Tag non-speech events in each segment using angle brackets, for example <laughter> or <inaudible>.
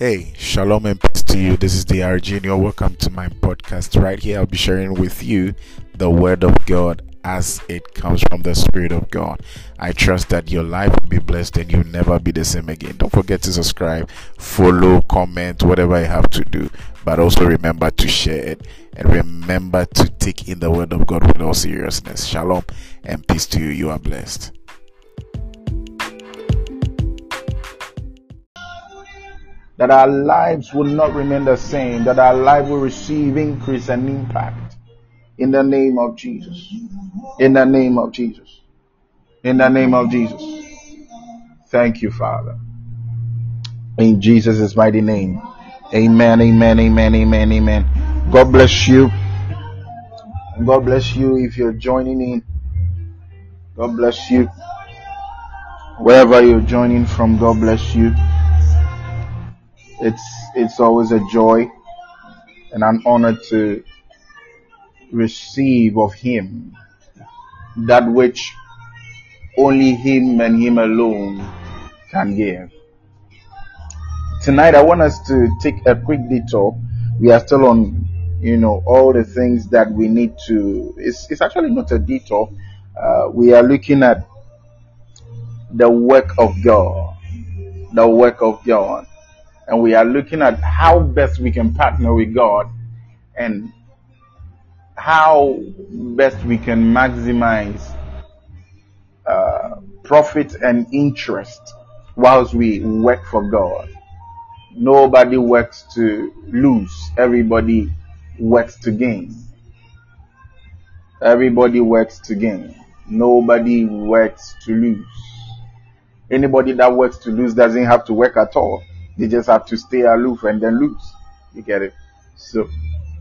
Hey, shalom and peace to you. This is the Argenio. Welcome to my podcast. Right here, I'll be sharing with you the Word of God as it comes from the Spirit of God. I trust that your life will be blessed and you'll never be the same again. Don't forget to subscribe, follow, comment, whatever you have to do. But also remember to share it and remember to take in the Word of God with all seriousness. Shalom and peace to you. You are blessed. That our lives will not remain the same, that our life will receive increase and impact. In the name of Jesus. In the name of Jesus. In the name of Jesus. Thank you, Father. In Jesus' mighty name. Amen, amen, amen, amen, amen. God bless you. God bless you if you're joining in. God bless you. Wherever you're joining from, God bless you. It's it's always a joy and an honor to receive of Him that which only Him and Him alone can give. Tonight, I want us to take a quick detour. We are still on, you know, all the things that we need to. It's, it's actually not a detour. Uh, we are looking at the work of God. The work of God and we are looking at how best we can partner with God and how best we can maximize uh, profit and interest whilst we work for God. Nobody works to lose, everybody works to gain. Everybody works to gain. Nobody works to lose. Anybody that works to lose doesn't have to work at all. They just have to stay aloof and then lose. You get it? So,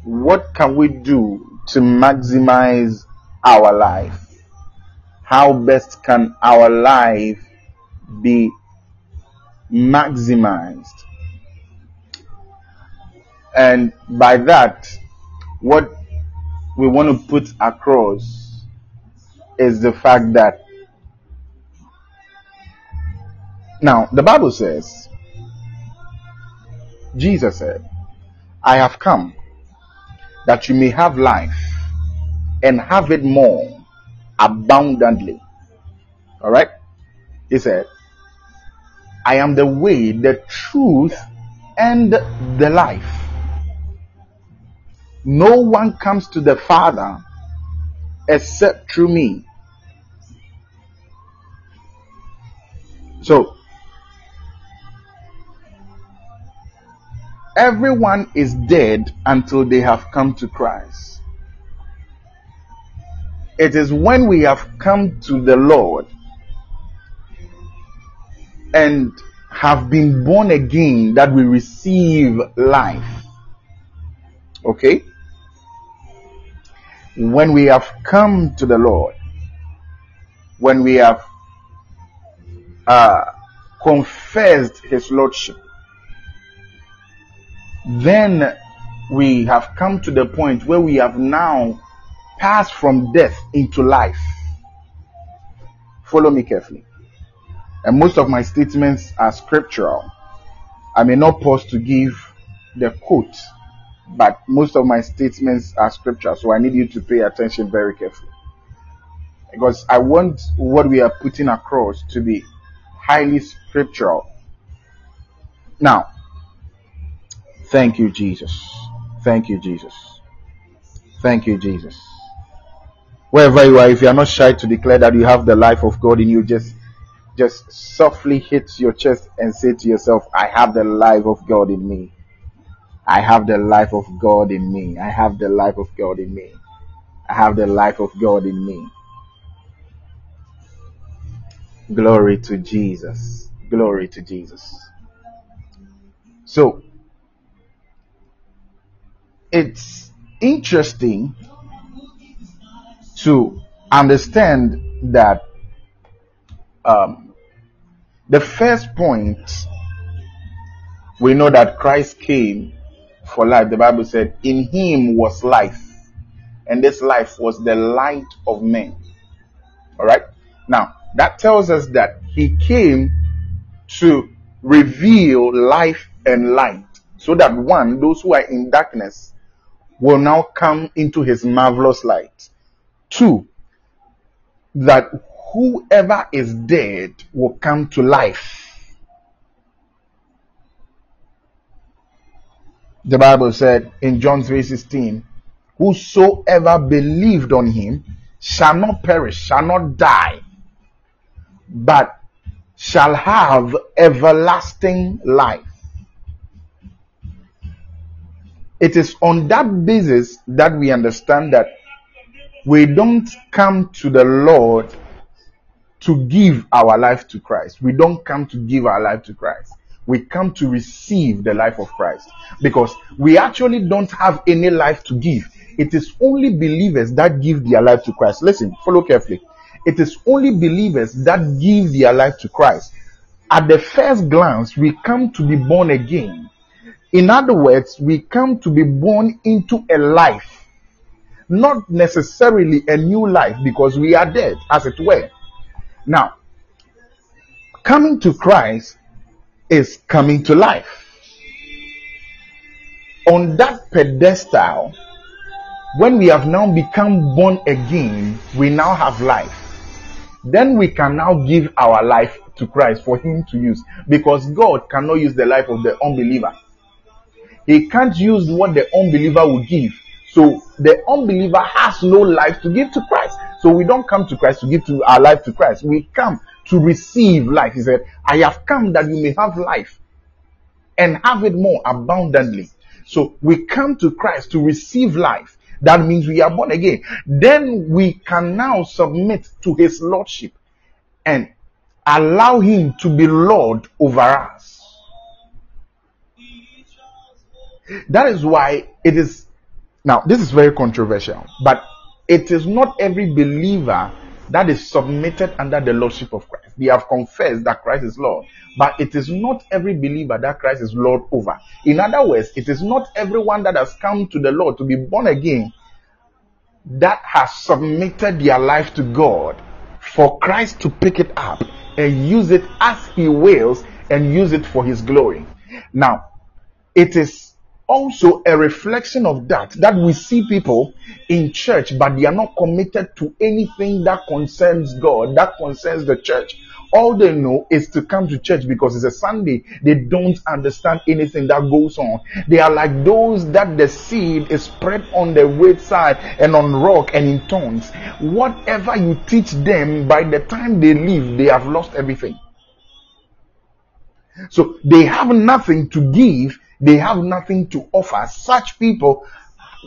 what can we do to maximize our life? How best can our life be maximized? And by that, what we want to put across is the fact that now the Bible says Jesus said, I have come that you may have life and have it more abundantly. All right? He said, I am the way, the truth, and the life. No one comes to the Father except through me. So, Everyone is dead until they have come to Christ. It is when we have come to the Lord and have been born again that we receive life. Okay? When we have come to the Lord, when we have uh, confessed His Lordship, then we have come to the point where we have now passed from death into life. Follow me carefully. And most of my statements are scriptural. I may not pause to give the quote, but most of my statements are scriptural. So I need you to pay attention very carefully. Because I want what we are putting across to be highly scriptural. Now, Thank you, Jesus. Thank you, Jesus. Thank you, Jesus. Wherever you are, if you are not shy to declare that you have the life of God in you, just just softly hit your chest and say to yourself, I have the life of God in me. I have the life of God in me. I have the life of God in me. I have the life of God in me. Glory to Jesus. Glory to Jesus. So, it's interesting to understand that um, the first point we know that Christ came for life. The Bible said, In him was life, and this life was the light of men. All right. Now, that tells us that he came to reveal life and light, so that one, those who are in darkness, will now come into his marvelous light. Two, that whoever is dead will come to life. The Bible said in John 3:16, whosoever believed on him shall not perish, shall not die, but shall have everlasting life. It is on that basis that we understand that we don't come to the Lord to give our life to Christ. We don't come to give our life to Christ. We come to receive the life of Christ because we actually don't have any life to give. It is only believers that give their life to Christ. Listen, follow carefully. It is only believers that give their life to Christ. At the first glance, we come to be born again. In other words, we come to be born into a life, not necessarily a new life because we are dead, as it were. Now, coming to Christ is coming to life. On that pedestal, when we have now become born again, we now have life. Then we can now give our life to Christ for Him to use because God cannot use the life of the unbeliever. He can't use what the unbeliever will give. So the unbeliever has no life to give to Christ. So we don't come to Christ to give to our life to Christ. We come to receive life. He said, I have come that you may have life and have it more abundantly. So we come to Christ to receive life. That means we are born again. Then we can now submit to his lordship and allow him to be Lord over us. That is why it is now this is very controversial, but it is not every believer that is submitted under the lordship of Christ. They have confessed that Christ is Lord, but it is not every believer that Christ is Lord over. In other words, it is not everyone that has come to the Lord to be born again that has submitted their life to God for Christ to pick it up and use it as He wills and use it for His glory. Now, it is also a reflection of that that we see people in church but they are not committed to anything that concerns god that concerns the church. All they know is to come to church because it's a sunday. They don't understand anything that goes on. They are like those that the seed is spread on the wayside and on rock and in tongues. Whatever you teach them by the time they leave they have lost everything. So they have nothing to give they have nothing to offer. Such people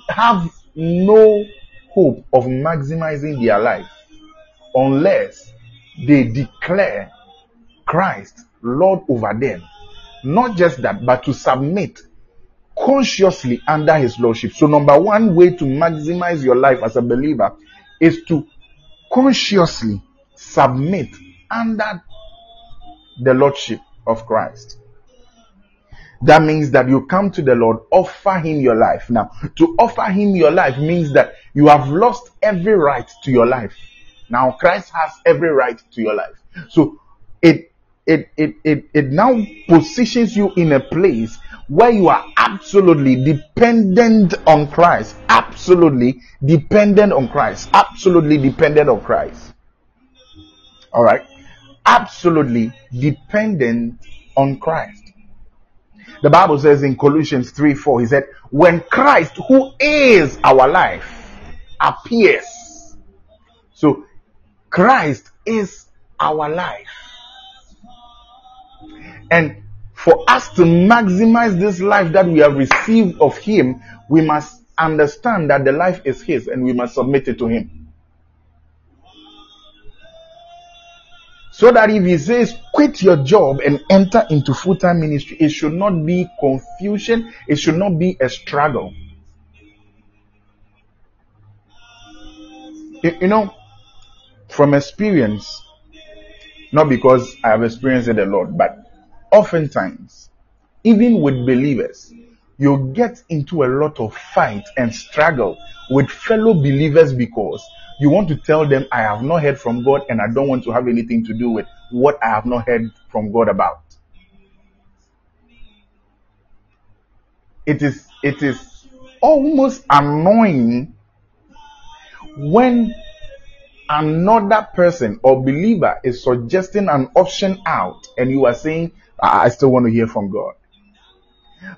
have no hope of maximizing their life unless they declare Christ Lord over them. Not just that, but to submit consciously under his lordship. So, number one way to maximize your life as a believer is to consciously submit under the lordship of Christ. That means that you come to the Lord, offer Him your life. Now, to offer Him your life means that you have lost every right to your life. Now, Christ has every right to your life. So, it, it, it, it, it now positions you in a place where you are absolutely dependent on Christ. Absolutely dependent on Christ. Absolutely dependent on Christ. All right. Absolutely dependent on Christ. The Bible says in Colossians 3 4, he said, When Christ, who is our life, appears. So, Christ is our life. And for us to maximize this life that we have received of Him, we must understand that the life is His and we must submit it to Him. So that if he says, quit your job and enter into full time ministry, it should not be confusion, it should not be a struggle. You, you know, from experience, not because I have experienced it a lot, but oftentimes, even with believers, you get into a lot of fight and struggle with fellow believers because you want to tell them, I have not heard from God and I don't want to have anything to do with what I have not heard from God about. it is it is almost annoying when another person or believer is suggesting an option out and you are saying I still want to hear from God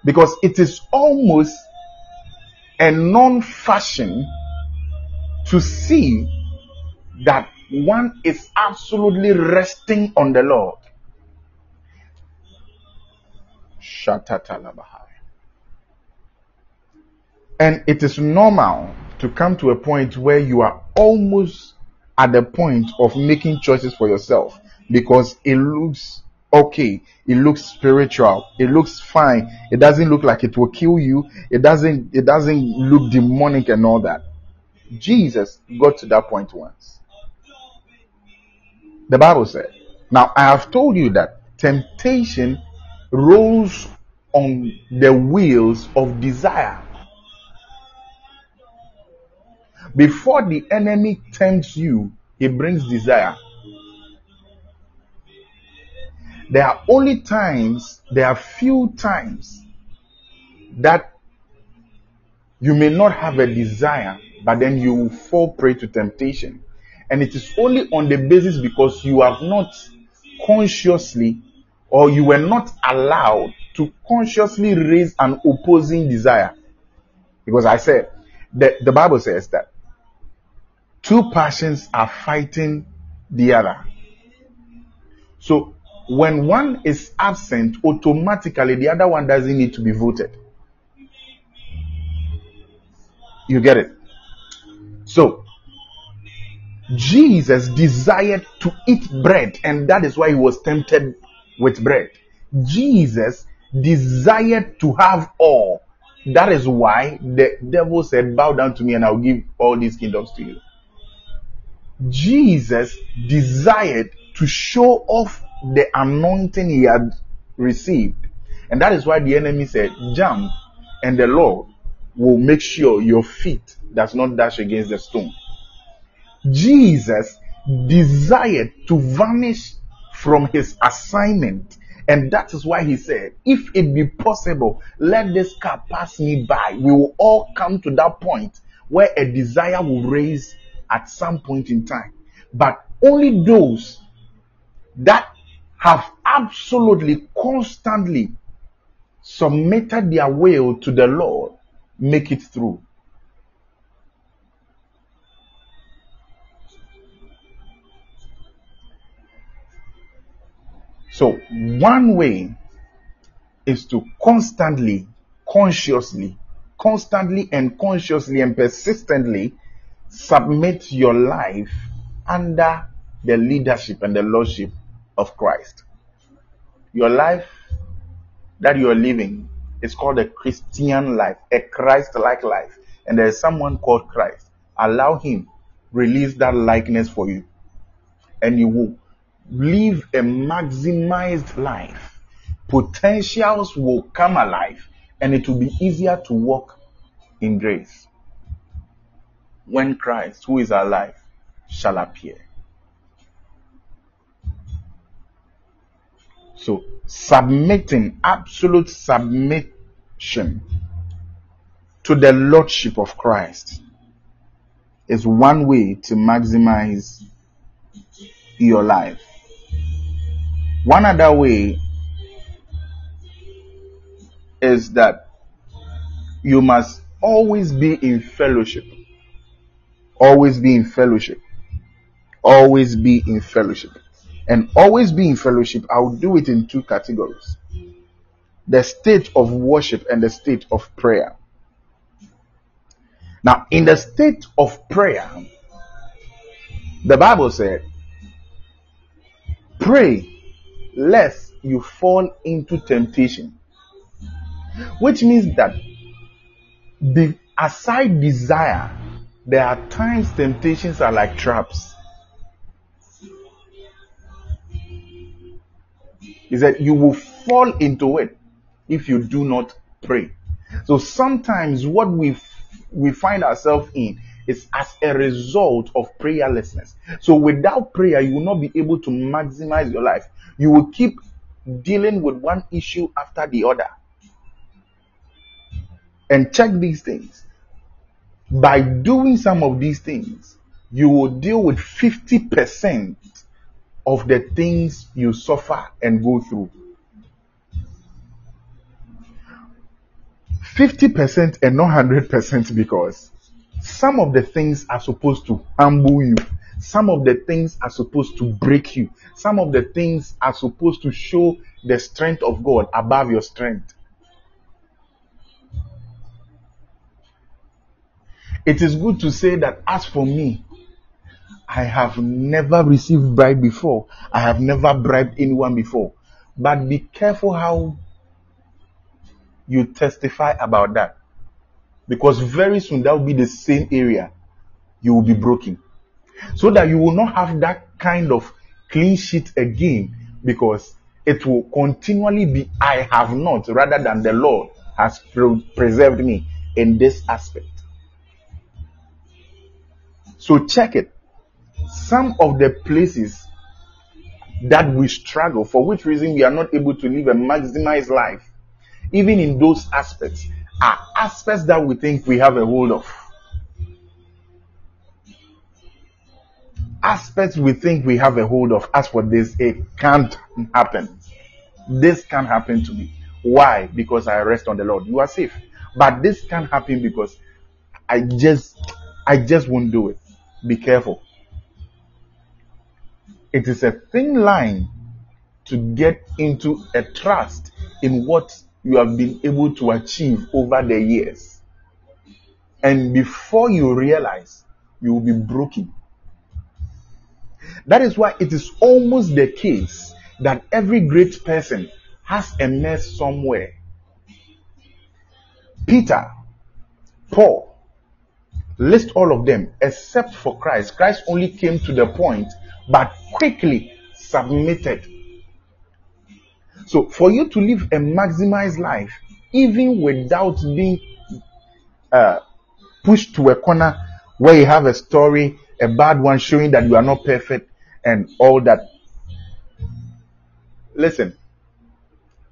because it is almost a non-fashion to see that one is absolutely resting on the Lord. And it is normal to come to a point where you are almost at the point of making choices for yourself because it looks okay it looks spiritual it looks fine it doesn't look like it will kill you it doesn't it doesn't look demonic and all that jesus got to that point once. The bible said now i have told you that temptation rolls on the wheels of desire. Before the enemy tempts you he brings desire. There are only times, there are few times that you may not have a desire, but then you fall prey to temptation. And it is only on the basis because you have not consciously or you were not allowed to consciously raise an opposing desire. Because I said, the, the Bible says that two passions are fighting the other. So when one is absent, automatically the other one doesn't need to be voted. You get it? So, Jesus desired to eat bread, and that is why he was tempted with bread. Jesus desired to have all. That is why the devil said, Bow down to me, and I'll give all these kingdoms to you. Jesus desired to show off the anointing he had received. And that is why the enemy said, Jump, and the Lord will make sure your feet does not dash against the stone. Jesus desired to vanish from his assignment. And that is why he said, If it be possible, let this cup pass me by. We will all come to that point where a desire will raise at some point in time. But only those that have absolutely constantly submitted their will to the Lord make it through. So, one way is to constantly, consciously, constantly and consciously and persistently submit your life under the leadership and the lordship of Christ. Your life that you are living is called a Christian life, a Christ like life. And there is someone called Christ. Allow Him release that likeness for you. And you will live a maximized life. Potentials will come alive and it will be easier to walk in grace. When Christ, who is alive, shall appear. So, submitting, absolute submission to the Lordship of Christ is one way to maximize your life. One other way is that you must always be in fellowship. Always be in fellowship. Always be in fellowship and always be in fellowship, I'll do it in two categories the state of worship and the state of prayer. Now, in the state of prayer, the Bible said, Pray lest you fall into temptation. Which means that the aside desire, there are times temptations are like traps. Is that You will fall into it if you do not pray. So sometimes what we we find ourselves in is as a result of prayerlessness. So without prayer, you will not be able to maximize your life. You will keep dealing with one issue after the other. and check these things. By doing some of these things, you will deal with 50% of the things you suffer and go through. 50% and not 100% because some of the things are supposed to humble you. Some of the things are supposed to break you. Some of the things are supposed to show the strength of God above your strength. It is good to say that as for me, I have never received bribe before. I have never bribed anyone before. But be careful how you testify about that. Because very soon that will be the same area you will be broken. So that you will not have that kind of clean sheet again because it will continually be I have not rather than the Lord has preserved me in this aspect. So check it. Some of the places that we struggle, for which reason we are not able to live a maximized life, even in those aspects, are aspects that we think we have a hold of. Aspects we think we have a hold of. As for this, it can't happen. This can't happen to me. Why? Because I rest on the Lord. You are safe. But this can't happen because I just I just won't do it. Be careful. It is a thin line to get into a trust in what you have been able to achieve over the years. And before you realize, you will be broken. That is why it is almost the case that every great person has a mess somewhere. Peter, Paul, List all of them except for Christ. Christ only came to the point but quickly submitted. So, for you to live a maximized life, even without being uh, pushed to a corner where you have a story, a bad one showing that you are not perfect, and all that. Listen,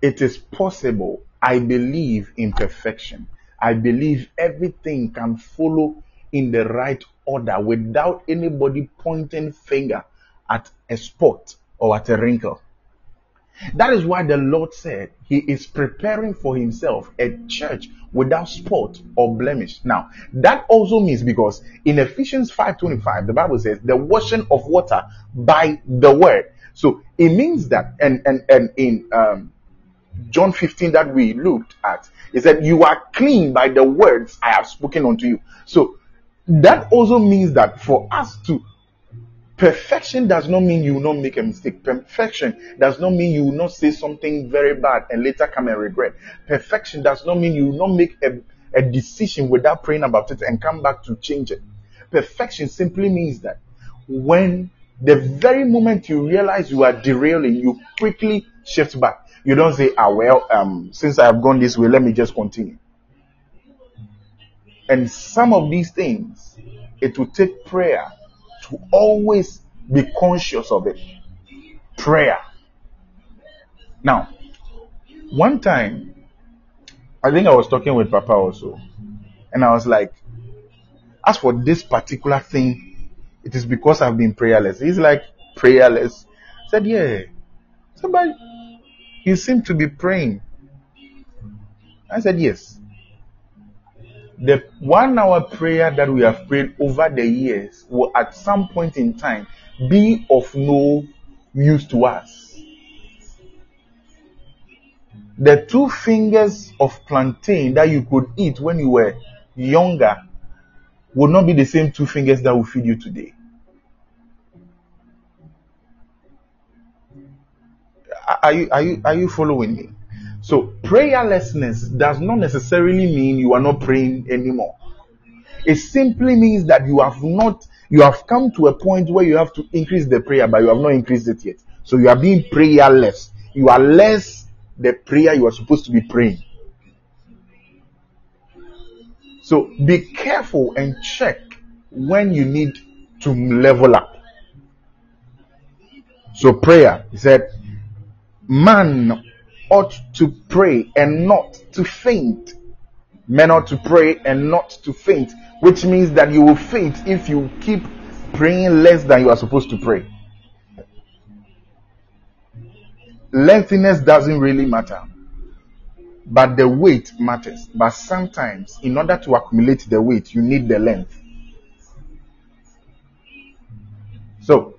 it is possible. I believe in perfection. I believe everything can follow in the right order without anybody pointing finger at a spot or at a wrinkle. That is why the Lord said he is preparing for himself a church without spot or blemish. Now, that also means because in Ephesians 5:25 the Bible says the washing of water by the word. So it means that and and and in um, John 15 that we looked at is that you are clean by the words I have spoken unto you. So that also means that for us to perfection does not mean you will not make a mistake. Perfection does not mean you will not say something very bad and later come and regret. Perfection does not mean you will not make a, a decision without praying about it and come back to change it. Perfection simply means that when the very moment you realize you are derailing, you quickly shift back. You don't say, ah, well, um, since I have gone this way, let me just continue. And some of these things, it will take prayer to always be conscious of it. Prayer. Now, one time, I think I was talking with Papa also, and I was like, as for this particular thing, it is because I've been prayerless. He's like, prayerless. I said, yeah. So, but you seem to be praying. I said, yes the one hour prayer that we have prayed over the years will at some point in time be of no use to us. The two fingers of plantain that you could eat when you were younger will not be the same two fingers that will feed you today. Are you, are you, are you following me? So prayerlessness does not necessarily mean you are not praying anymore. It simply means that you have not, you have come to a point where you have to increase the prayer, but you have not increased it yet. So you are being prayerless. You are less the prayer you are supposed to be praying. So be careful and check when you need to level up. So prayer, he said, man ought to pray and not to faint. men ought to pray and not to faint, which means that you will faint if you keep praying less than you are supposed to pray. Lengthiness doesn't really matter, but the weight matters. But sometimes, in order to accumulate the weight, you need the length. So,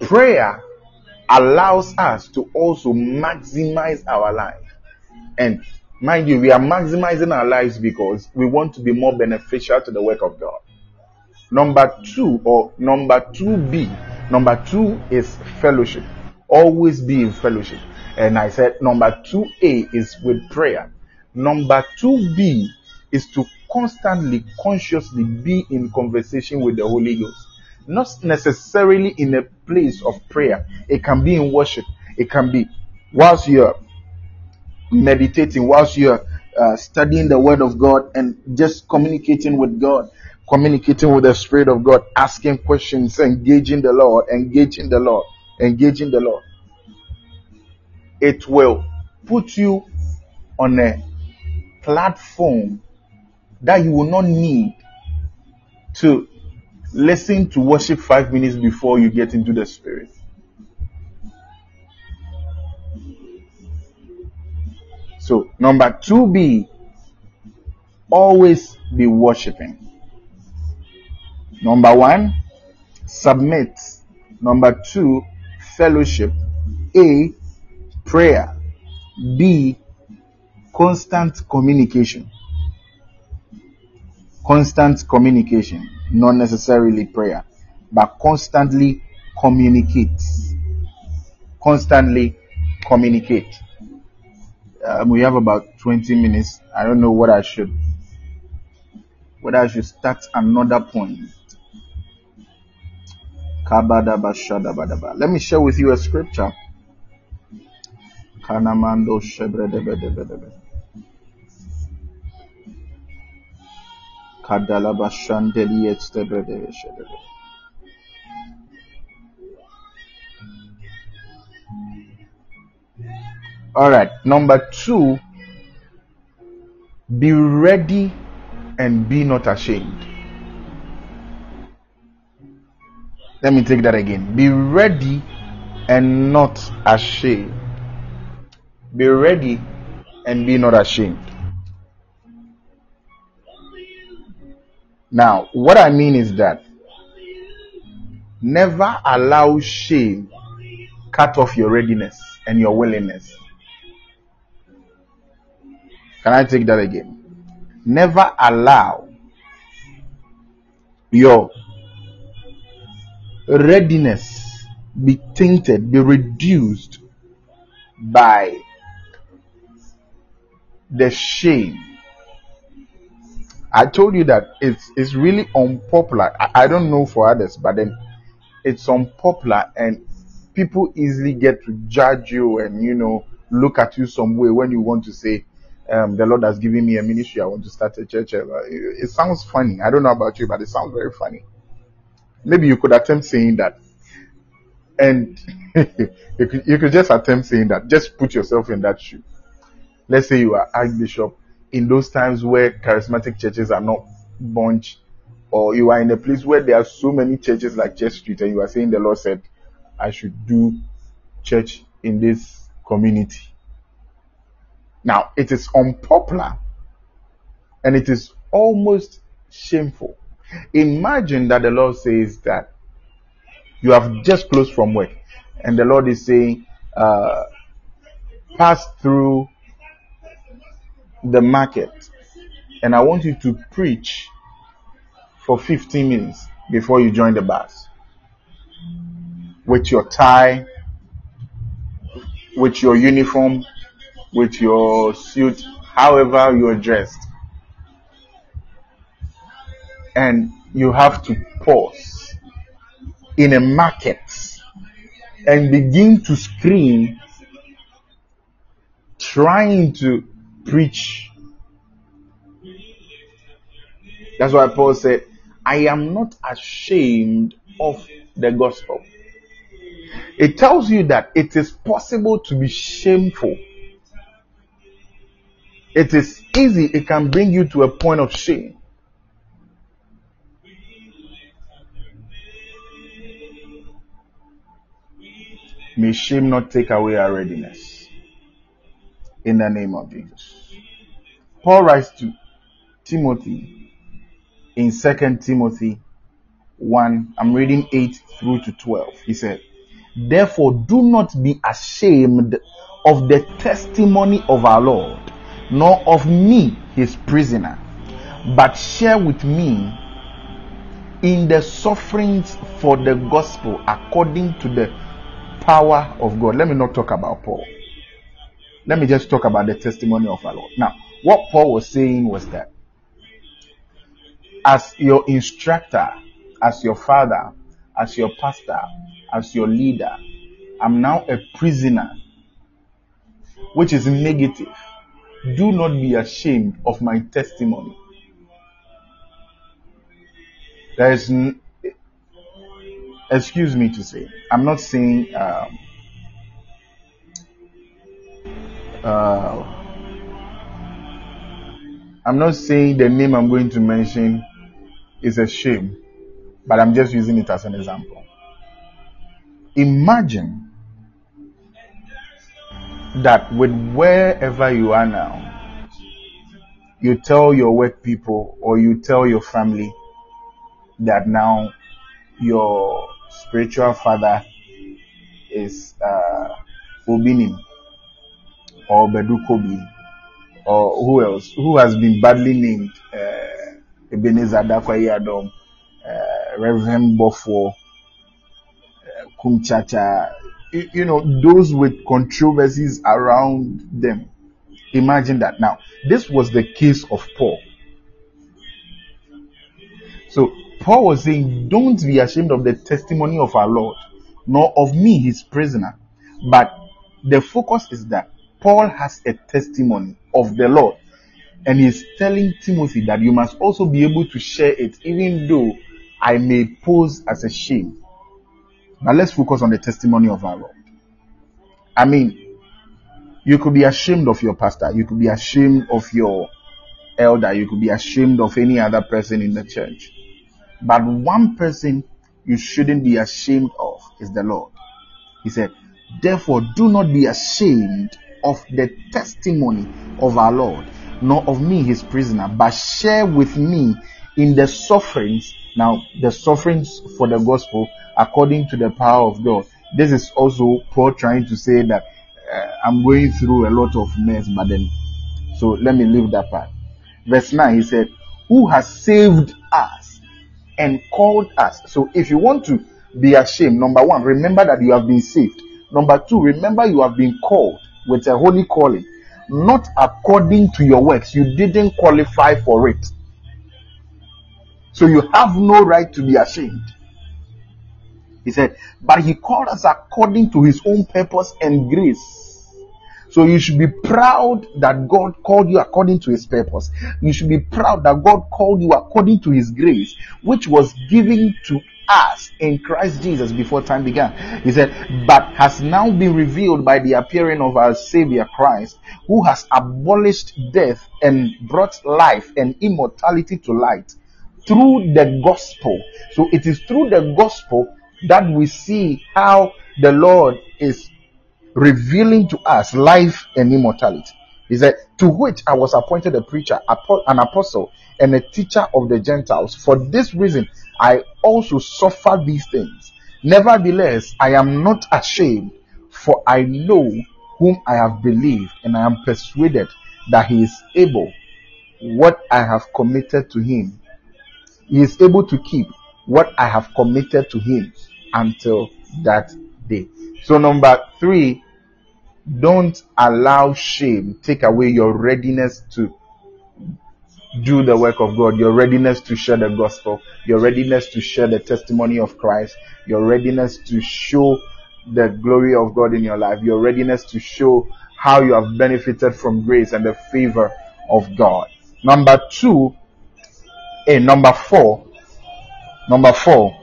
prayer allows us to also maximize our life. And mind you, we are maximizing our lives because we want to be more beneficial to the work of God. Number two, or number two B, number two is fellowship. Always be in fellowship. And I said number two A is with prayer. Number two B is to constantly, consciously be in conversation with the Holy Ghost not necessarily in a place of prayer. It can be in worship. It can be whilst you're meditating, whilst you're uh, studying the Word of God and just communicating with God, communicating with the Spirit of God, asking questions, engaging the Lord, engaging the Lord, engaging the Lord. It will put you on a platform that you will not need to Listen to worship five minutes before you get into the spirit. So, number two B, always be worshiping. Number one, submit. Number two, fellowship. A, prayer. B, constant communication. Constant communication not necessarily prayer, but constantly communicate. Constantly communicate. Um, we have about 20 minutes. I don't know what I should, whether I should start another point. Let me share with you a scripture. Kanamando All right, number two, be ready and be not ashamed. Let me take that again. Be ready and not ashamed. Be ready and be not ashamed. Now, what I mean is that never allow shame cut off your readiness and your willingness. Can I take that again? Never allow your readiness be tainted, be reduced by the shame I told you that it's it's really unpopular. I, I don't know for others, but then it's unpopular and people easily get to judge you and you know look at you some way when you want to say um, the Lord has given me a ministry. I want to start a church. It, it sounds funny. I don't know about you, but it sounds very funny. Maybe you could attempt saying that, and <laughs> you could you could just attempt saying that. Just put yourself in that shoe. Let's say you are Archbishop in those times where charismatic churches are not bunched, or you are in a place where there are so many churches like Church Street, and you are saying the Lord said, I should do church in this community. Now, it is unpopular and it is almost shameful. Imagine that the Lord says that you have just closed from work, and the Lord is saying, uh, pass through the market and I want you to preach for 15 minutes before you join the bus with your tie, with your uniform, with your suit, however you're dressed. And you have to pause in a market and begin to scream, trying to preach. That's why Paul said, I am not ashamed of the gospel. It tells you that it is possible to be shameful. It is easy, it can bring you to a point of shame. May shame not take away our readiness. In the name of Jesus. Paul writes to Timothy in 2 Timothy 1, I'm reading 8 through to 12. He said, Therefore, do not be ashamed of the testimony of our Lord, nor of me, his prisoner, but share with me in the sufferings for the gospel according to the power of God. Let me not talk about Paul. Let me just talk about the testimony of our Lord. Now, what Paul was saying was that as your instructor, as your father, as your pastor, as your leader, I'm now a prisoner, which is negative. Do not be ashamed of my testimony. There is, n- excuse me to say, I'm not saying, um, uh, I'm not saying the name I'm going to mention is a shame, but I'm just using it as an example. Imagine that with wherever you are now, you tell your work people or you tell your family that now your spiritual father is uh, Obinim or Badu Kobi or who else who has been badly named uh, Ebenezer Adarkwa Yiadom, uh, Reverend Bofo, uh, Kumchacha, you, you know, those with controversies around them. Imagine that. Now, this was the case of Paul. So, Paul was saying, Don't be ashamed of the testimony of our Lord, nor of me, his prisoner. But the focus is that Paul has a testimony of the Lord. And he's telling Timothy that you must also be able to share it, even though I may pose as a shame. Now let's focus on the testimony of our Lord. I mean, you could be ashamed of your pastor, you could be ashamed of your elder, you could be ashamed of any other person in the church. But one person you shouldn't be ashamed of is the Lord. He said, Therefore, do not be ashamed of the testimony of our Lord, nor of me, his prisoner, but share with me in the sufferings. Now, the sufferings for the gospel according to the power of God. This is also Paul trying to say that uh, I'm going through a lot of mess, but then, so let me leave that part. Verse 9, he said, Who has saved us and called us. So if you want to be ashamed, number one, remember that you have been saved. Number two, remember you have been called with a holy calling, not according to your works. You didn't qualify for it. So you have no right to be ashamed. He said, but he called us according to his own purpose and grace. So you should be proud that God called you according to his purpose. You should be proud that God called you according to his grace, which was given to us in Christ Jesus before time began. He said, but has now been revealed by the appearing of our Savior Christ, who has abolished death and brought life and immortality to light through the gospel. So it is through the gospel that we see how the Lord is revealing to us life and immortality. He said, To which I was appointed a preacher, an apostle, and a teacher of the Gentiles. For this reason, I also suffer these things. Nevertheless, I am not ashamed, for I know whom I have believed, and I am persuaded that he is able what I have committed to him. He is able to keep what I have committed to him until that day. So, number three, don't allow shame take away your readiness to do the work of God, your readiness to share the gospel, your readiness to share the testimony of Christ, your readiness to show the glory of God in your life, your readiness to show how you have benefited from grace and the favor of God. Number two, and number four, number four,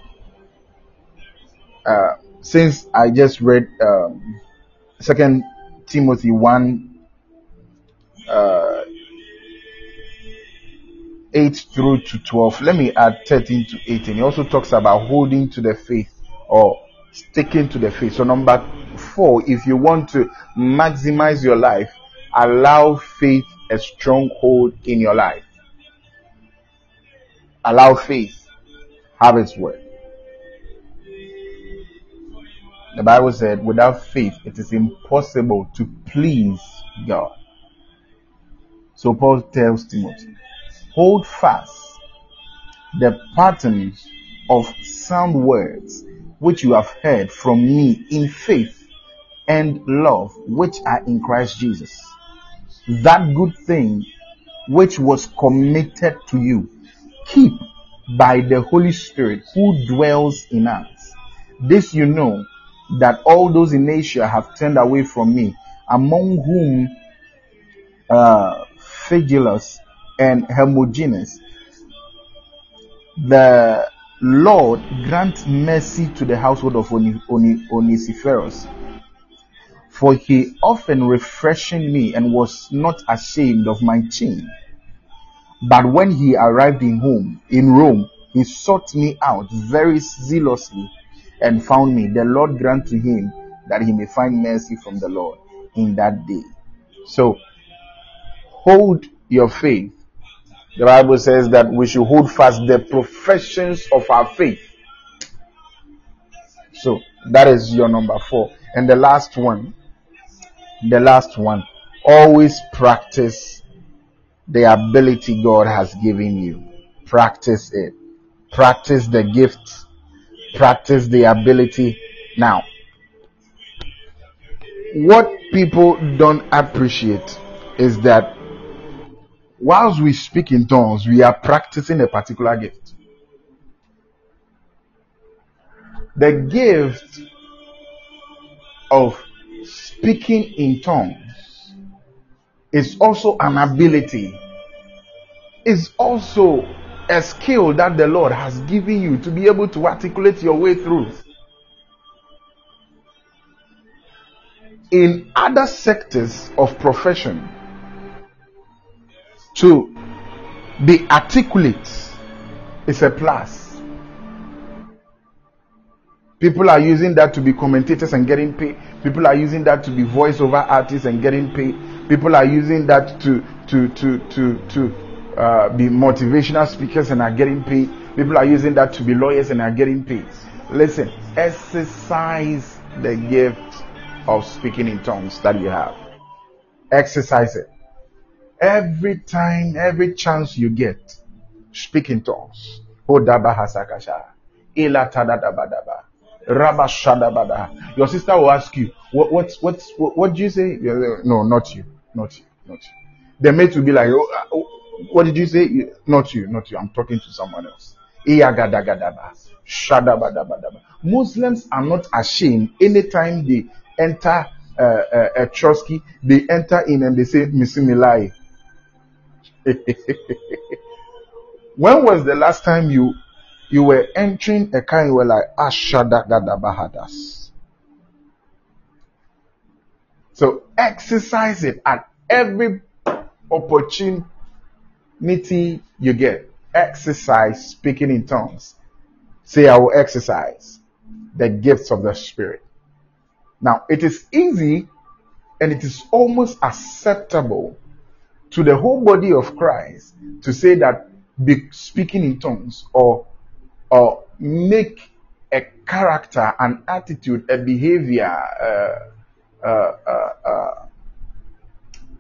uh, since I just read um, Second Timothy one uh, 8 through to 12. Let me add 13 to 18. He also talks about holding to the faith or sticking to the faith. So, number four, if you want to maximize your life, allow faith a stronghold in your life. Allow faith have its way. The Bible said, without faith, it is impossible to please God. So Paul tells Timothy, hold fast the patterns of sound words which you have heard from me in faith and love which are in Christ Jesus. That good thing which was committed to you, keep by the Holy Spirit who dwells in us. This you know that all those in Asia have turned away from me, among whom uh, Phygelus and Hermogenes. The Lord grant mercy to the household of Onesiphorus, for he often refreshing me and was not ashamed of my chain. But when he arrived in home in Rome, he sought me out very zealously and found me. The Lord grant to him that he may find mercy from the Lord in that day. So hold your faith. The Bible says that we should hold fast the professions of our faith. So that is your number four. And the last one, the last one, always practice the ability God has given you. Practice it. Practice the gift. Practice the ability. Now, what people don't appreciate is that whilst we speak in tongues, we are practicing a particular gift. The gift of speaking in tongues is also an ability, is also a skill that the Lord has given you to be able to articulate your way through. In other sectors of profession, to be articulate is a plus. People are using that to be commentators and getting paid. People are using that to be voiceover artists and getting paid. People are using that to to to to to uh, be motivational speakers and are getting paid. People are using that to be lawyers and are getting paid. Listen, exercise the gift of speaking in tongues that you have. Exercise it. Every time, every chance you get, speak in tongues. Hodaba hasakasha. Ila tadadabadaba. Rabashadabada. Your sister will ask you, what, what, what, what, what do you say? No, not you. Not you. Not you. The mate will be like, oh, uh, oh, what did you say? Not you. Not you. I'm talking to someone else. Muslims are not ashamed anytime they enter uh, uh, a Trotsky, they enter in and they say, Misimilai. <laughs> when was the last time you you were entering a car you were like Ashada Gadabahadas? So exercise it at every opportunity you get. Exercise speaking in tongues. Say, I will exercise the gifts of the Spirit. Now, it is easy and it is almost acceptable to the whole body of Christ to say that be speaking in tongues or or make a character, an attitude, a behavior, uh, uh, uh, uh,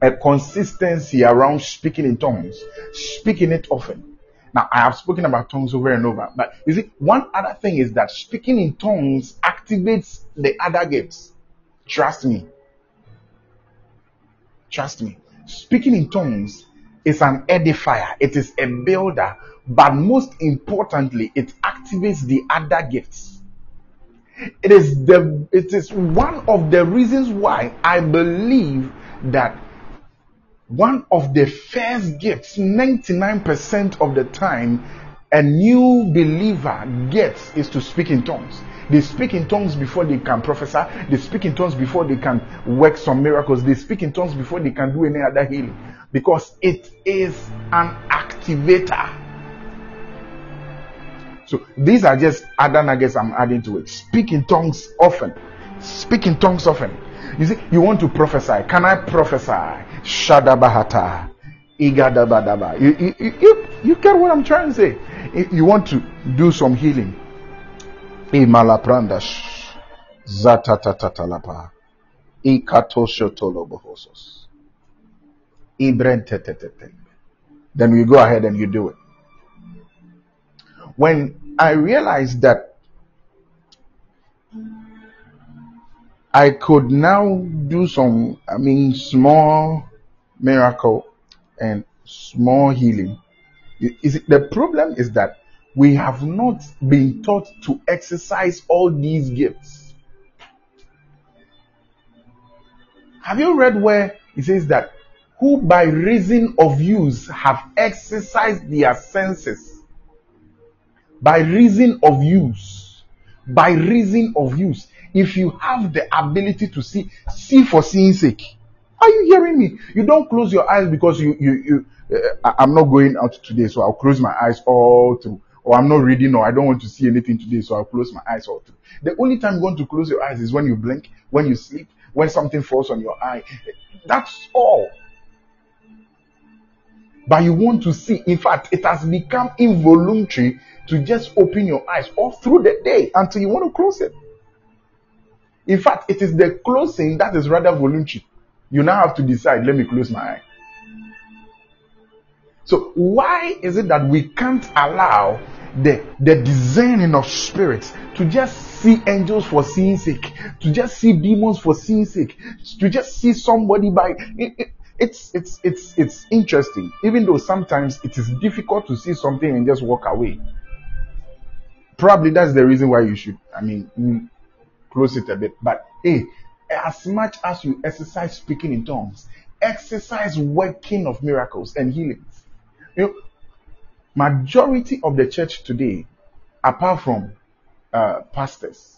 a consistency around speaking in tongues, speaking it often. Now, I have spoken about tongues over and over, but you see, one other thing is that speaking in tongues activates the other gifts. Trust me. Trust me. Speaking in tongues is an edifier, it is a builder, but most importantly, it activates the other gifts. It is the it is one of the reasons why I believe that one of the first gifts, 99% of the time, a new believer gets is to speak in tongues. They speak in tongues before they can prophesy. They speak in tongues before they can work some miracles. They speak in tongues before they can do any other healing. Because it is an activator. So these are just other nuggets I'm adding to it. Speak in tongues often. Speak in tongues often. You see, you want to prophesy. Can I prophesy? Shadabahata. You, you, you, you get what I'm trying to say. If you want to do some healing. Imalaprandash. Zatatatalapa. Ikatoshotolobohosos. Ibrentetetete. Then you go ahead and you do it. When I realized that I could now do some, I mean, small miracle and small healing. Is it, the problem is that we have not been taught to exercise all these gifts. Have you read where it says that who by reason of use have exercised their senses? By reason of use. By reason of use. If you have the ability to see, see for seeing sake. Are you hearing me? You don't close your eyes because you, you, you, Uh, I'm not going out today, so I'll close my eyes all through. Or I'm not reading, or I don't want to see anything today, so I'll close my eyes all through. The only time you're going to close your eyes is when you blink, when you sleep, when something falls on your eye. That's all. But you want to see, in fact, it has become involuntary to just open your eyes all through the day until you want to close it. In fact, it is the closing that is rather voluntary. You now have to decide, let me close my eye. So why is it that we can't allow the, the discerning of spirits to just see angels for seeing sake, to just see demons for seeing sake, to just see somebody by it, it, it's it's it's it's interesting, even though sometimes it is difficult to see something and just walk away. Probably that's the reason why you should, I mean, mm, close it a bit. But hey, as much as you exercise speaking in tongues, exercise working of miracles and healings. You know, majority of the church today, apart from uh, pastors,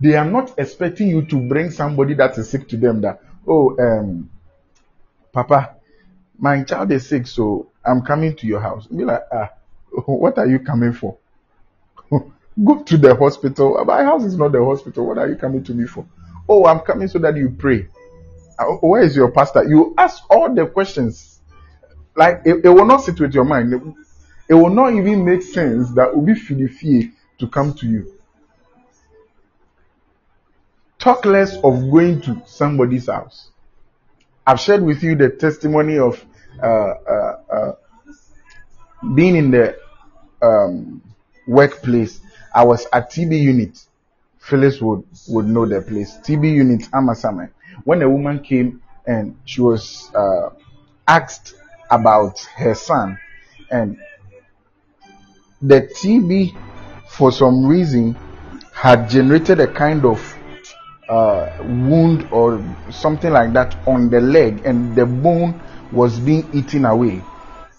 they are not expecting you to bring somebody that is sick to them that, oh, um, Papa, my child is sick, so I'm coming to your house. Be like, ah, <laughs> what are you coming for? <laughs> Go to the hospital. My house is not the hospital. What are you coming to me for? Oh, I'm coming so that you pray. Uh, where is your pastor? You ask all the questions. Like it, it will not sit with your mind. It, it will not even make sense that be filifie to come to you. Talk less of going to somebody's house. I've shared with you the testimony of uh, uh, uh, being in the um, workplace. I was at TB unit. Phyllis would, would know the place. TB unit, Amasaman. When a woman came and she was uh, asked about her son, and the TB, for some reason, had generated a kind of uh, wound or something like that on the leg, and the bone was being eaten away.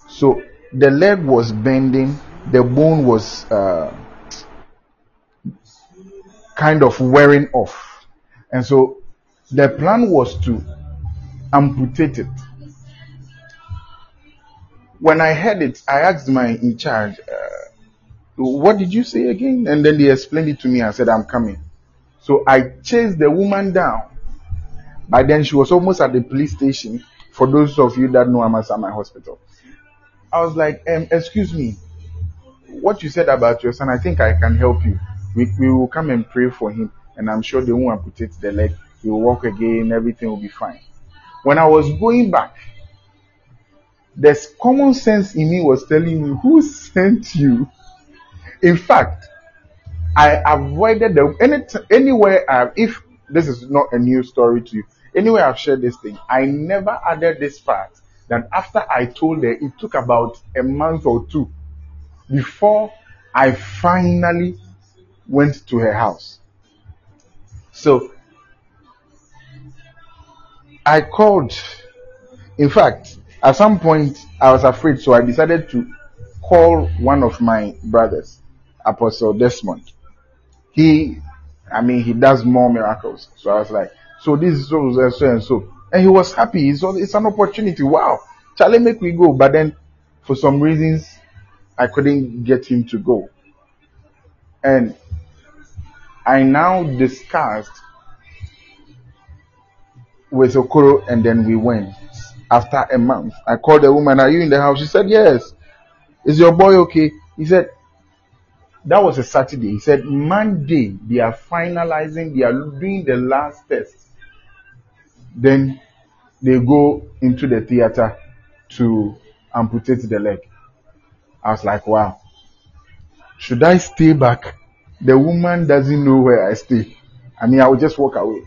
So the leg was bending, the bone was uh, kind of wearing off, and so the plan was to amputate it. When I heard it, I asked my in charge, uh, "What did you say again?" And then they explained it to me. I said, "I'm coming." So I chased the woman down. By then, she was almost at the police station. For those of you that know Amasaman Hospital, I was like, um, "Excuse me, what you said about your son, I think I can help you. We, we will come and pray for him, and I'm sure they won't amputate the leg. He will walk again, everything will be fine. When I was going back, there's common sense in me was telling me, Who sent you? In fact, I avoided the any anywhere I, if this is not a new story to you, anywhere I've shared this thing, I never added this fact that after I told her, it took about a month or two before I finally went to her house. So I called. In fact, at some point I was afraid, so I decided to call one of my brothers, Apostle Desmond. He, I mean, he does more miracles. So I was like, so this is so, so and so. And he was happy. It's, it's an opportunity. Wow. Charlie, make we go. But then for some reasons, I couldn't get him to go. And I now discussed with Okoro and then we went. After a month, I called the woman, Are you in the house? She said, Yes. Is your boy okay? He said, That was a Saturday. He said, Monday, they are finalizing, they are doing the last test. Then they go into the theater to amputate the leg. I was like, Wow. Should I stay back? The woman doesn't know where I stay. I mean, I will just walk away.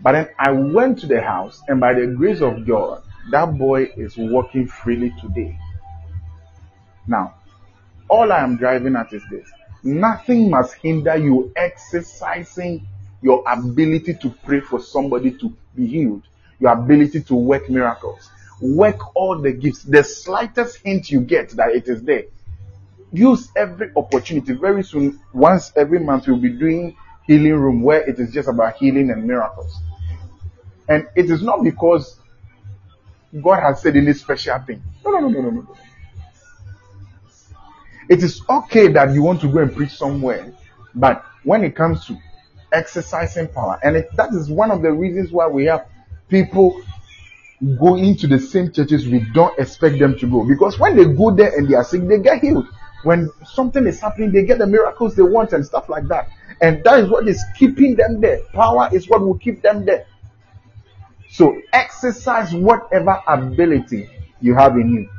But then I went to the house, and by the grace of God, that boy is walking freely today. Now, all I am driving at is this nothing must hinder you exercising your ability to pray for somebody to be healed, your ability to work miracles, work all the gifts. The slightest hint you get that it is there, use every opportunity. Very soon, once every month, we'll be doing healing room where it is just about healing and miracles. And it is not because God has said any special thing. No, no, no, no, no, no. It is okay that you want to go and preach somewhere, but when it comes to exercising power, and it, that is one of the reasons why we have people go into the same churches we don't expect them to go because when they go there and they are sick, they get healed. When something is happening, they get the miracles they want and stuff like that. And that is what is keeping them there. Power is what will keep them there. So exercise whatever ability you have in you.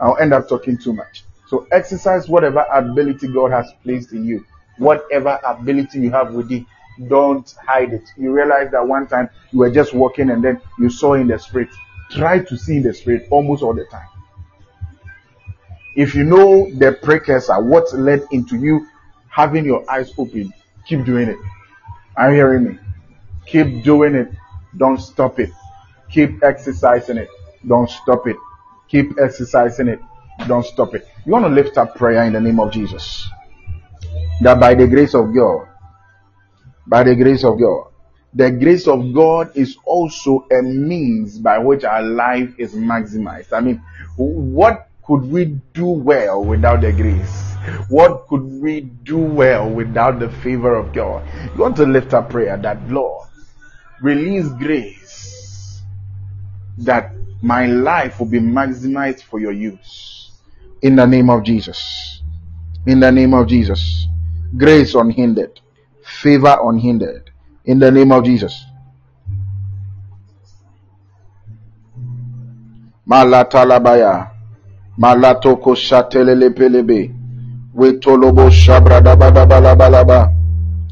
I'll end up talking too much. So exercise whatever ability God has placed in you. Whatever ability you have with within, don't hide it. You realize that one time you were just walking and then you saw in the spirit. Try to see in the spirit almost all the time. If you know the precursor, what led into you having your eyes open, keep doing it. Are you hearing me? Keep doing it. Don't stop it. Keep exercising it. Don't stop it. Keep exercising it. Don't stop it. You want to lift up prayer in the name of Jesus. That by the grace of God, by the grace of God, the grace of God is also a means by which our life is maximized. I mean, what could we do well without the grace? What could we do well without the favor of God? You want to lift up prayer that Lord, release grace that my life will be maximized for your use. In the name of Jesus. In the name of Jesus. Grace unhindered. Favor unhindered. In the name of Jesus. Malatalabaya. Malatoko shatelele pelebe. Wetolobo shabrada badabalaba.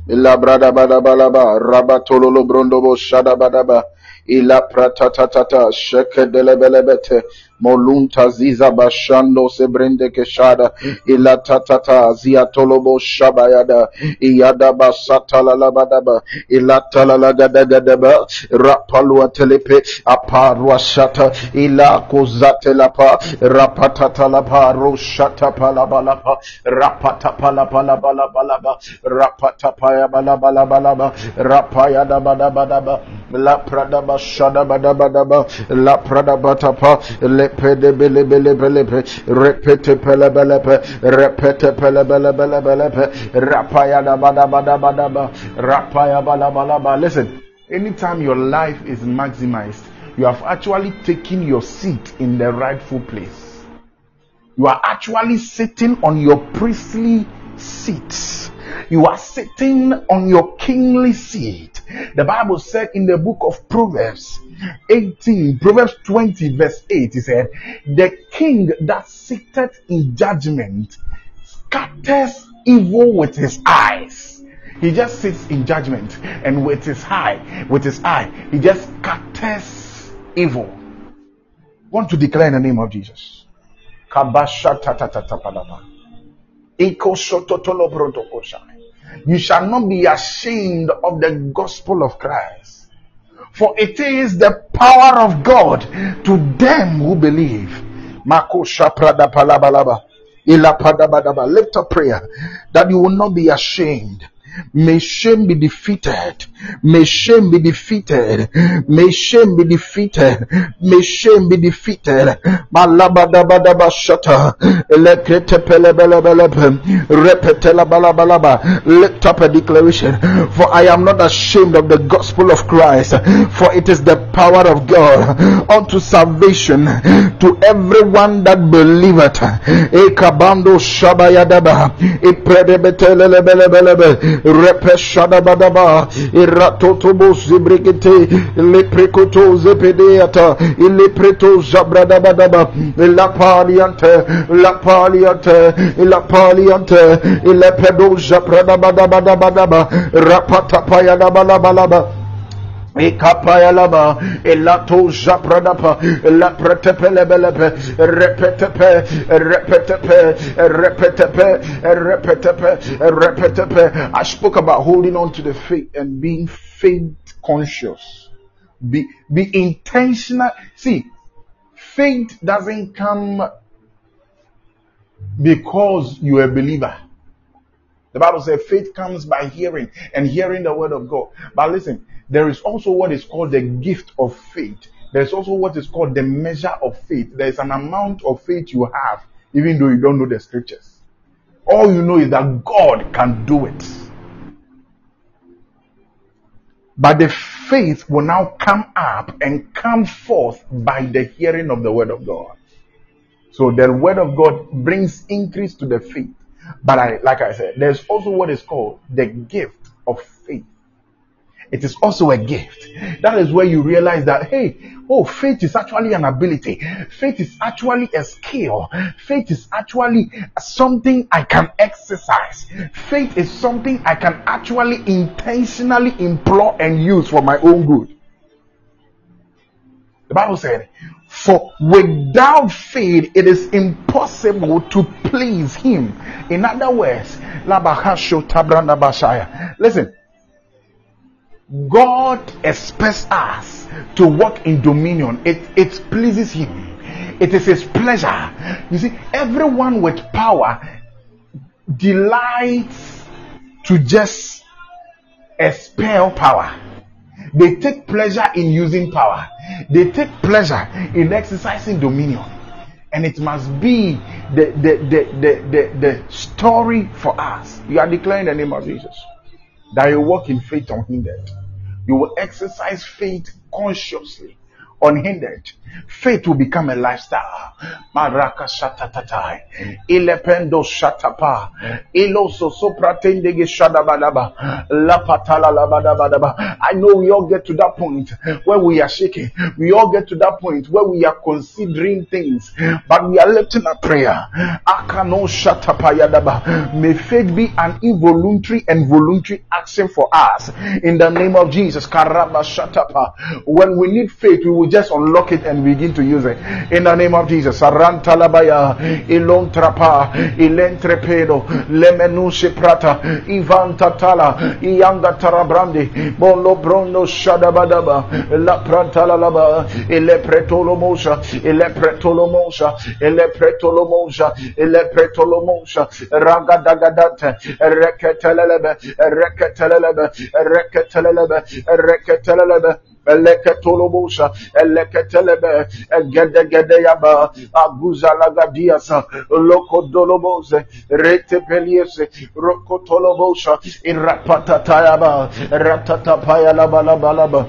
Illa brada badabalaba. Rabatololo brondobo shadabadaba. Ila pratatatata. Shekedelebelebete. Molunta ziza bashando sebrende keshada. Ila tatata zia tolobo shabayada. Iyada basata lalabadaba ila talalagadagaba rapalua telepe aparua shata. Ila kozate lapa rapatata lapa roshata palabalapa rapata palapalabalabalaba rapata paya balabalabalaba rapaya dabadabadaba la prada bashada badabadaba la prada batapa le pede bele bele bele pe repete pele bele pe repete pele bele bele bele rapaya da bada bada bada ba rapaya bala bala ba listen anytime your life is maximized you have actually taken your seat in the rightful place. You are actually sitting on your priestly seat you are sitting on your kingly seat the bible said in the book of proverbs 18, Proverbs 20, verse 8, he said, The king that sitteth in judgment scatters evil with his eyes. He just sits in judgment and with his eye, with his eye, he just scatters evil. Want to declare in the name of Jesus. You shall not be ashamed of the gospel of Christ. For it is the power of God to them who believe. Lift up prayer that you will not be ashamed May shame be defeated. May shame be defeated. May shame be defeated. May shame be defeated. Malabadabadaba shata. Lift up a declaration. For I am not ashamed of the gospel of Christ. For it is the power of God unto salvation to everyone that believeth. Ekabando shabayadaba. Ipredebelebelebelebe. Repeshadabadaba. Iratotobo zibrigete. Leprekoto zepedeata. Ilepreto zabradabadaba. La paliante. La paliante. La paliante. Ilepredo zabradabadabadabadaba. Rapatapayadabalabalaba. Elato pretepelebelepe, repetepe, repetepe, repetepe, repetepe, repetepe. I spoke about holding on to the faith and being faith conscious. Be, be intentional. See, faith doesn't come because you're a believer. The Bible says faith comes by hearing and hearing the word of God. But listen, there is also what is called the gift of faith. There's also what is called the measure of faith. There's an amount of faith you have, even though you don't know the scriptures. All you know is that God can do it. But the faith will now come up and come forth by the hearing of the word of God. So the word of God brings increase to the faith. But I, like I said, there's also what is called the gift of faith. It is also a gift. That is where you realize that, hey, oh, faith is actually an ability. Faith is actually a skill. Faith is actually something I can exercise. Faith is something I can actually intentionally employ and use for my own good. The Bible said, for without faith, it is impossible to please Him. In other words, listen, God expects us to walk in dominion. It, it pleases Him. It is His pleasure. You see, everyone with power delights to just expel power. They take pleasure in using power. They take pleasure in exercising dominion. And it must be the, the, the, the, the, the story for us. You are declaring the name of Jesus. That you walk in faith unhindered. You will exercise faith consciously, unhindered. Faith will become a lifestyle. Maraka shatatata. Ilependo shatapa. Iloso sopratendege shadabadaba. Lapatala labadabadaba. I know we all get to that point where we are shaking. We all get to that point where we are considering things, but we are lifting a prayer. Akano shatapayadaba. May faith be an involuntary and voluntary action for us. In the name of Jesus. Karaba shatapa. When we need faith, we will just unlock it and begin to use it. In the name of Jesus. Sarantalabaya, Ilon Trapa, Ilentrepedo, Lemenushe Prata, Ivan Tatala, Ianga Tarabrandi, Bolo Brondo Shadabadaba, La Prantalalaba, Ile Pretolomosha, Ile Pretolomosha, Ile Pretolomosha, Ile Pretolomosha, Ragadagadata, Reketelebe, Reketelebe, Reketelebe, Reketelebe, eleketolobosha eleketelebe egedegedeyaba aguzalagadiasa lokodolobose retepeliese rokotolobosha irapatatayaba ratatapayalabalabalaba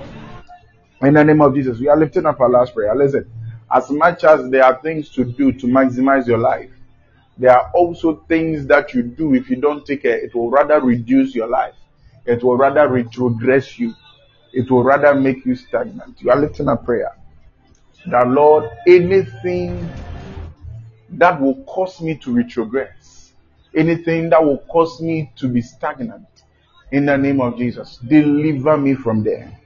in the name of Jesus we are lifting up our last prayer. Listen as much as there are things to do to maximize your life there are also things that you do if you don't take care it will rather reduce your life. It will rather retrogress you it will rather make you stagnant. You are lifting a prayer that Lord, anything that will cause me to retrogress, anything that will cause me to be stagnant, in the name of Jesus, deliver me from there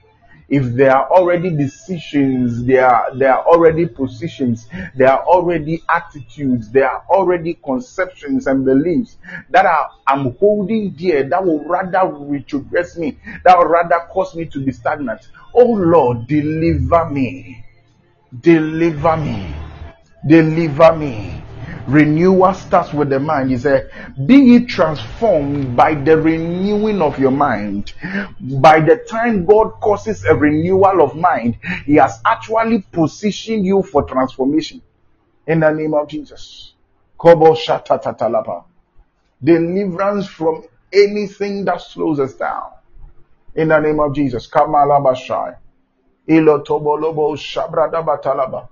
if there are already decisions, there are, there are already positions, there are already attitudes, there are already conceptions and beliefs that are, I'm holding dear that will rather retrogress me, that will rather cause me to be stagnant. Oh Lord, deliver me. Deliver me. Deliver me Renewal starts with the mind. He said, Be ye transformed by the renewing of your mind. By the time God causes a renewal of mind, He has actually positioned you for transformation. In the name of Jesus. Kobo Shatatatalapa. Deliverance from anything that slows us down. In the name of Jesus. Kamalabashai. Ilotobolobo Shabradabatalaba.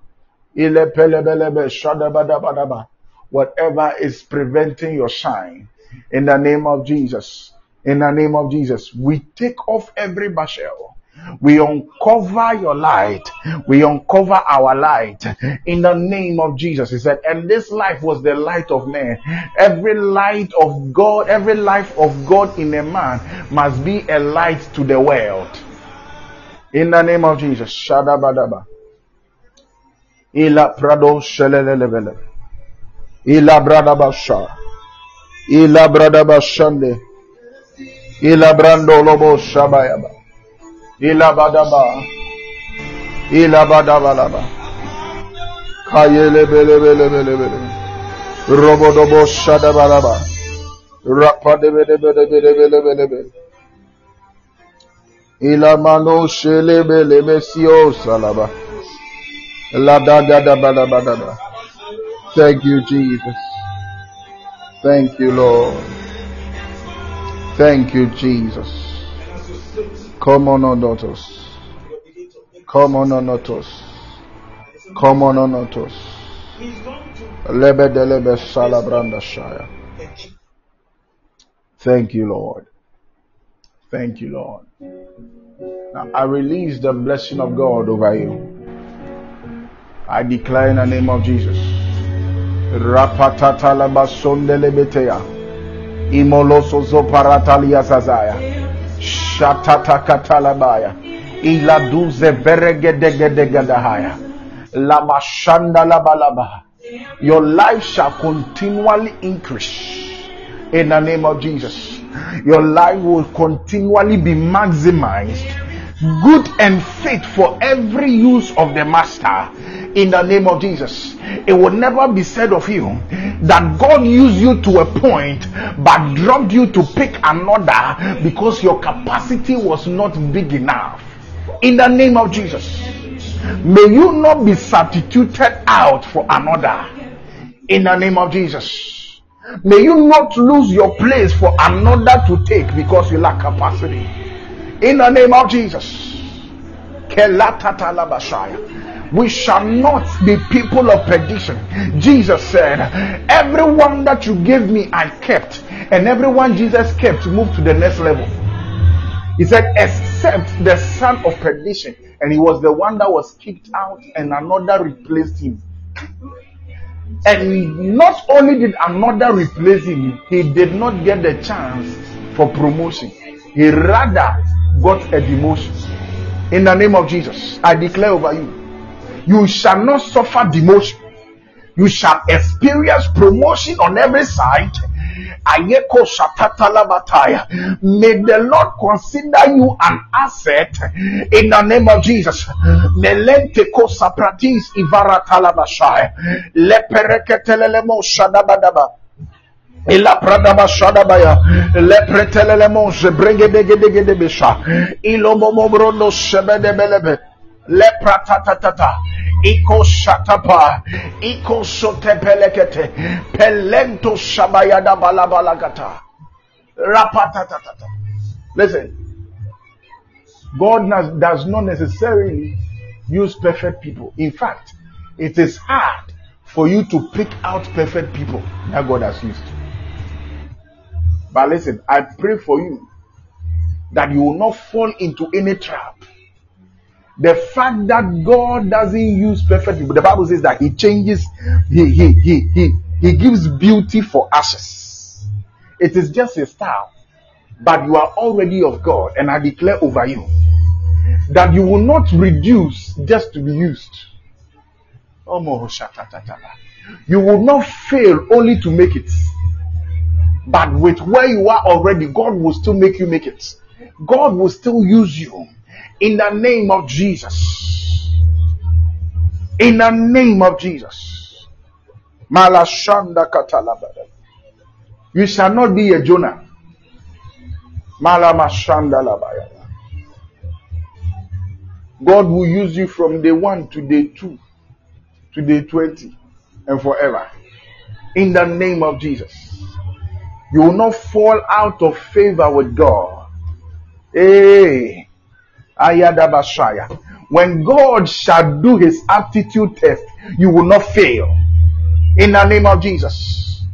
Ilepelebelebe Shadabadabadaba whatever is preventing your shine. In the name of Jesus. In the name of Jesus. We take off every bashel. We uncover your light. We uncover our light in the name of Jesus. He said, and this life was the light of man. Every light of God, every life of God in a man must be a light to the world. In the name of Jesus. Shadabadaba. Ila prado shelelelebele. Ila brada basha. Ila brada bashande. Ila brando lobo shabayaba. Ila badaba. Ila badabalaba. Kayele bele bele bele bele. Robodobo shadabalaba. Rapa de bele bele bele bele bele bele. Ila mano shele bele mesio salaba. La da da da ba da ba da da. Thank you, Jesus. Thank you, Lord. Thank you, Jesus. Come on, onotos. Come on, onotos. Come on, onotos. Lebe de lebe salabranda shaya. Thank you, Lord. Thank you, Lord. Now I release the blessing of God over you. I declare in the name of Jesus. Rapatatala sondelebetea. Imoloso zoparatalia sazaya. Shatata katalabaya. Ila duze veregedegedegadahaya. Lama shanda labalaba. Your life shall continually increase. In the name of Jesus. Your life will continually be maximized good and fit for every use of the master in the name of Jesus. It will never be said of you that God used you to a point but dropped you to pick another because your capacity was not big enough. In the name of Jesus. May you not be substituted out for another. In the name of Jesus. May you not lose your place for another to take because you lack capacity. In the name of Jesus. We shall not be people of perdition. Jesus said, Everyone that you gave me, I kept. And everyone Jesus kept moved to the next level. He said, except the son of perdition. And he was the one that was kicked out, and another replaced him. And not only did another replace him, he did not get the chance for promotion. He rather got a demotion. In the name of Jesus, I declare over you, you shall not suffer demotion. You shall experience promotion on every side. May the Lord consider you an asset in the name of Jesus. Melente kosa pratis ivara talabashai. Lepereketelelemo shadabadaba. Ila pradaba shadabaya lepretelele monje brenge dege dege de besha. Ilo momo brono shebede belebe lepratatatata iko shatapa. Iko sotepelekete pelento shabayada balabalagata rapatatata. Listen. God does not necessarily use perfect people. In fact it is hard for you to pick out perfect people that God has used but listen, I pray for you that you will not fall into any trap. The fact that God doesn't use perfect people, the Bible says that He changes, He He He He He gives beauty for ashes. It is just a style, but you are already of God, and I declare over you that you will not reduce just to be used. You will not fail only to make it. But with where you are already, God will still make you make it. God will still use you in the name of Jesus. In the name of Jesus. Malashanda katalabada. You shall not be a Jonah. Malamashanda labaya. God will use you from day one to day two to day 20 and forever. In the name of Jesus. You will not fall out of favor with God. Hey. Ayadabashaya. When God shall do his aptitude test, you will not fail. In the name of Jesus.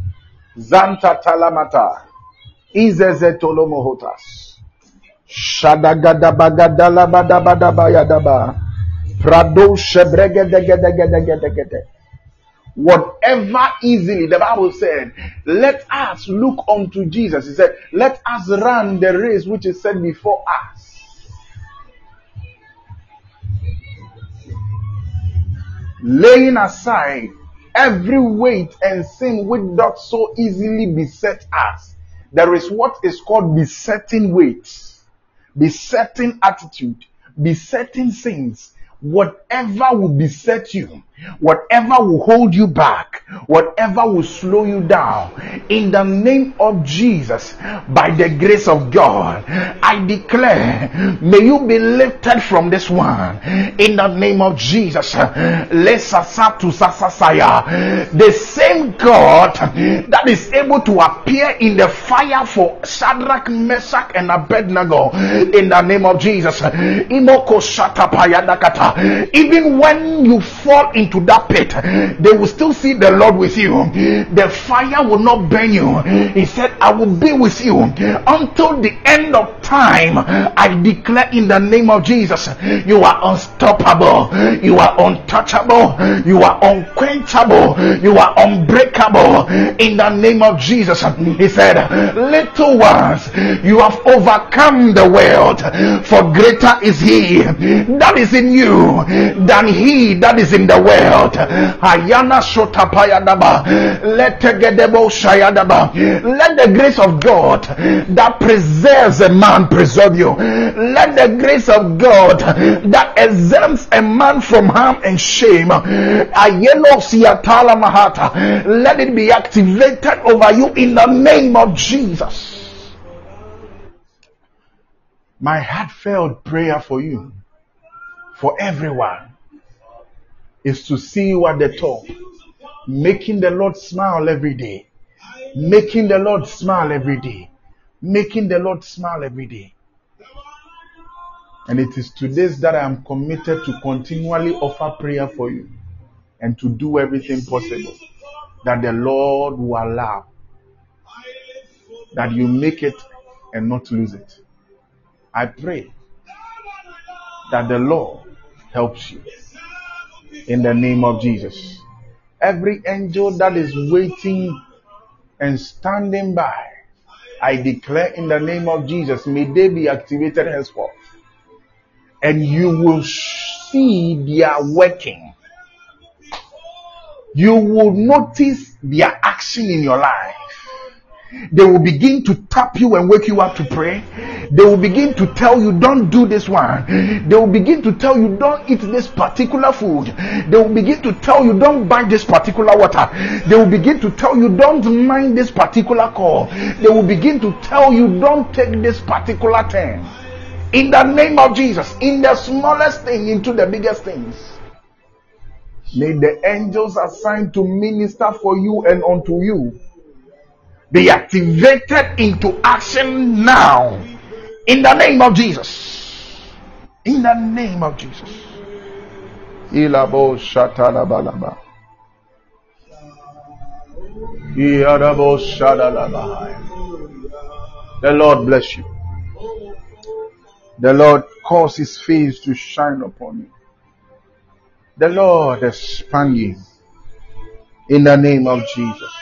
Zanta talamata. Izeze tolomohotas. Shadagadabagadaladabadabayadaba. Prado shebregedegedegedegede. Whatever easily, the Bible said, let us look unto Jesus. He said, let us run the race which is set before us. Laying aside every weight and sin which doth so easily beset us. There is what is called besetting weights, besetting attitude, besetting sins. Whatever will beset you, whatever will hold you back, whatever will slow you down, in the name of Jesus, by the grace of God, I declare, may you be lifted from this one, in the name of Jesus. The same God that is able to appear in the fire for Shadrach, Meshach, and Abednego, in the name of Jesus. Even when you fall into that pit, they will still see the Lord with you. The fire will not burn you. He said, I will be with you until the end of time. I declare in the name of Jesus, you are unstoppable, you are untouchable, you are unquenchable, you are unbreakable. In the name of Jesus, he said, Little ones, you have overcome the world, for greater is he that is in you than he that is in the world. Ayana Shotapayadaba. Let Let the grace of God that preserves a man preserve you. Let the grace of God that exempts a man from harm and shame. Let it be activated over you in the name of Jesus. My heartfelt prayer for you, for everyone is to see you at the top, making the Lord smile every day, making the Lord smile every day, making the Lord smile every day. And it is to this that I am committed to continually offer prayer for you and to do everything possible that the Lord will allow that you make it and not lose it. I pray that the Lord helps you in the name of Jesus. Every angel that is waiting and standing by, I declare in the name of Jesus, may they be activated henceforth. And you will see their working. You will notice their action in your life. They will begin to tap you and wake you up to pray. They will begin to tell you, don't do this one. They will begin to tell you, don't eat this particular food. They will begin to tell you, don't buy this particular water. They will begin to tell you, don't mind this particular call. They will begin to tell you, don't take this particular thing. In the name of Jesus, in the smallest thing into the biggest things. May the angels assigned to minister for you and unto you be activated into action now in the name of Jesus. In the name of Jesus. Ilabo shatalabalaba. The Lord bless you. The Lord cause his face to shine upon you. The Lord expand you in the name of Jesus.